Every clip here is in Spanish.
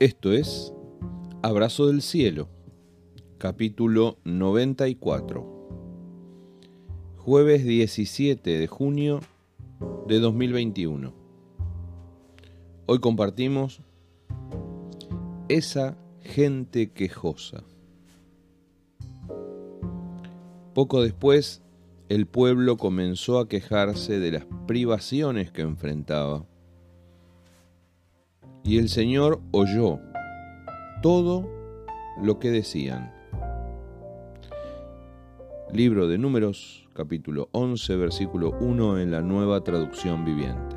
Esto es Abrazo del Cielo, capítulo 94, jueves 17 de junio de 2021. Hoy compartimos esa gente quejosa. Poco después, el pueblo comenzó a quejarse de las privaciones que enfrentaba y el Señor oyó todo lo que decían. Libro de Números, capítulo 11, versículo 1 en la nueva traducción viviente.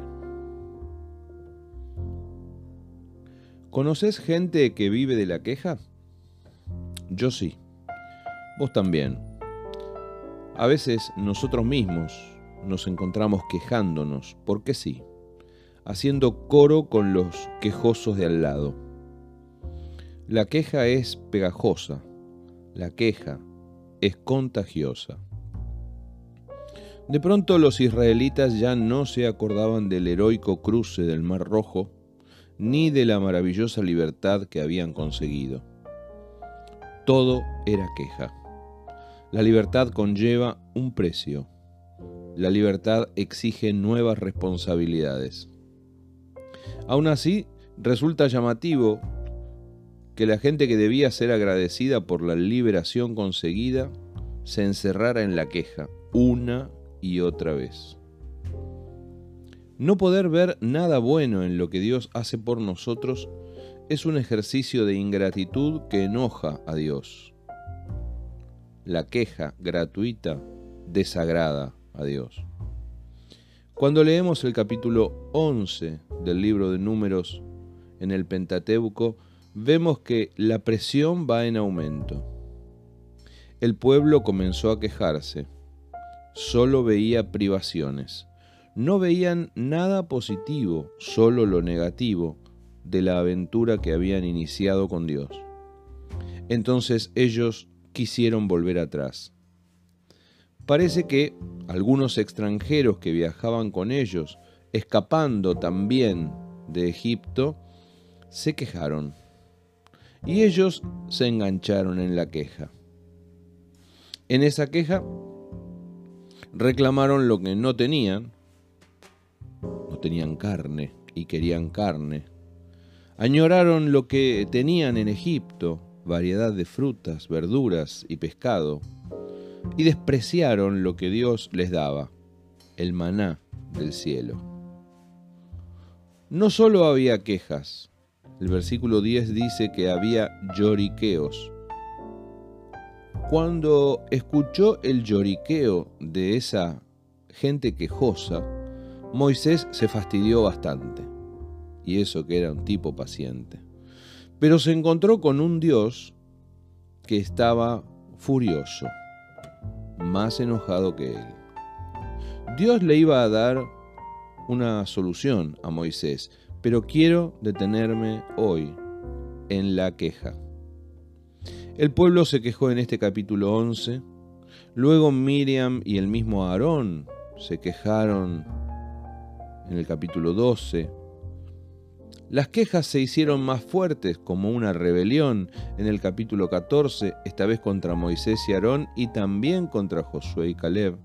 ¿Conoces gente que vive de la queja? Yo sí. Vos también. A veces nosotros mismos nos encontramos quejándonos, porque sí haciendo coro con los quejosos de al lado. La queja es pegajosa, la queja es contagiosa. De pronto los israelitas ya no se acordaban del heroico cruce del Mar Rojo, ni de la maravillosa libertad que habían conseguido. Todo era queja. La libertad conlleva un precio. La libertad exige nuevas responsabilidades. Aún así, resulta llamativo que la gente que debía ser agradecida por la liberación conseguida se encerrara en la queja una y otra vez. No poder ver nada bueno en lo que Dios hace por nosotros es un ejercicio de ingratitud que enoja a Dios. La queja gratuita desagrada a Dios. Cuando leemos el capítulo 11 del libro de números en el Pentateuco, vemos que la presión va en aumento. El pueblo comenzó a quejarse, solo veía privaciones, no veían nada positivo, solo lo negativo de la aventura que habían iniciado con Dios. Entonces ellos quisieron volver atrás. Parece que algunos extranjeros que viajaban con ellos, escapando también de Egipto, se quejaron. Y ellos se engancharon en la queja. En esa queja reclamaron lo que no tenían. No tenían carne y querían carne. Añoraron lo que tenían en Egipto, variedad de frutas, verduras y pescado y despreciaron lo que Dios les daba, el maná del cielo. No solo había quejas, el versículo 10 dice que había lloriqueos. Cuando escuchó el lloriqueo de esa gente quejosa, Moisés se fastidió bastante, y eso que era un tipo paciente. Pero se encontró con un Dios que estaba furioso más enojado que él. Dios le iba a dar una solución a Moisés, pero quiero detenerme hoy en la queja. El pueblo se quejó en este capítulo 11, luego Miriam y el mismo Aarón se quejaron en el capítulo 12, las quejas se hicieron más fuertes como una rebelión en el capítulo 14, esta vez contra Moisés y Aarón y también contra Josué y Caleb.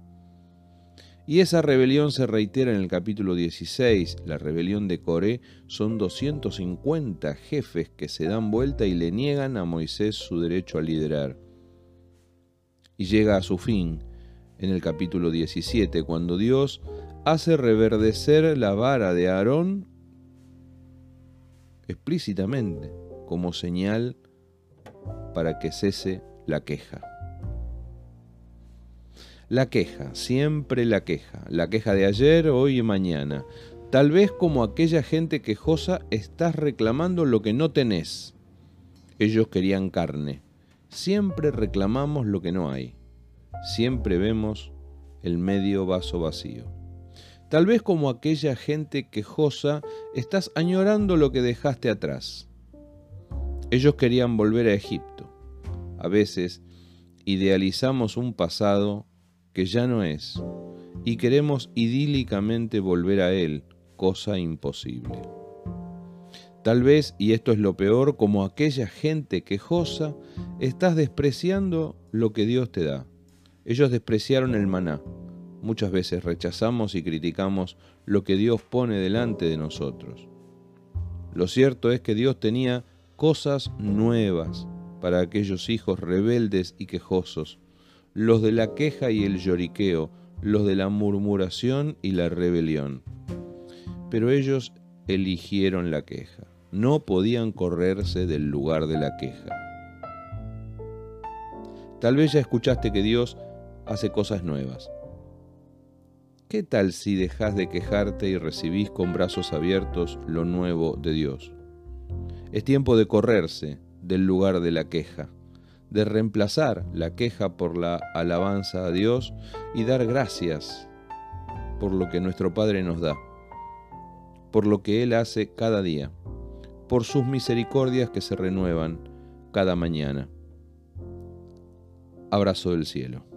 Y esa rebelión se reitera en el capítulo 16, la rebelión de Coré, son 250 jefes que se dan vuelta y le niegan a Moisés su derecho a liderar. Y llega a su fin en el capítulo 17, cuando Dios hace reverdecer la vara de Aarón explícitamente como señal para que cese la queja. La queja, siempre la queja, la queja de ayer, hoy y mañana. Tal vez como aquella gente quejosa estás reclamando lo que no tenés. Ellos querían carne. Siempre reclamamos lo que no hay. Siempre vemos el medio vaso vacío. Tal vez como aquella gente quejosa, estás añorando lo que dejaste atrás. Ellos querían volver a Egipto. A veces idealizamos un pasado que ya no es y queremos idílicamente volver a él, cosa imposible. Tal vez, y esto es lo peor, como aquella gente quejosa, estás despreciando lo que Dios te da. Ellos despreciaron el maná. Muchas veces rechazamos y criticamos lo que Dios pone delante de nosotros. Lo cierto es que Dios tenía cosas nuevas para aquellos hijos rebeldes y quejosos, los de la queja y el lloriqueo, los de la murmuración y la rebelión. Pero ellos eligieron la queja, no podían correrse del lugar de la queja. Tal vez ya escuchaste que Dios hace cosas nuevas. ¿Qué tal si dejas de quejarte y recibís con brazos abiertos lo nuevo de Dios? Es tiempo de correrse del lugar de la queja, de reemplazar la queja por la alabanza a Dios y dar gracias por lo que nuestro Padre nos da, por lo que Él hace cada día, por sus misericordias que se renuevan cada mañana. Abrazo del cielo.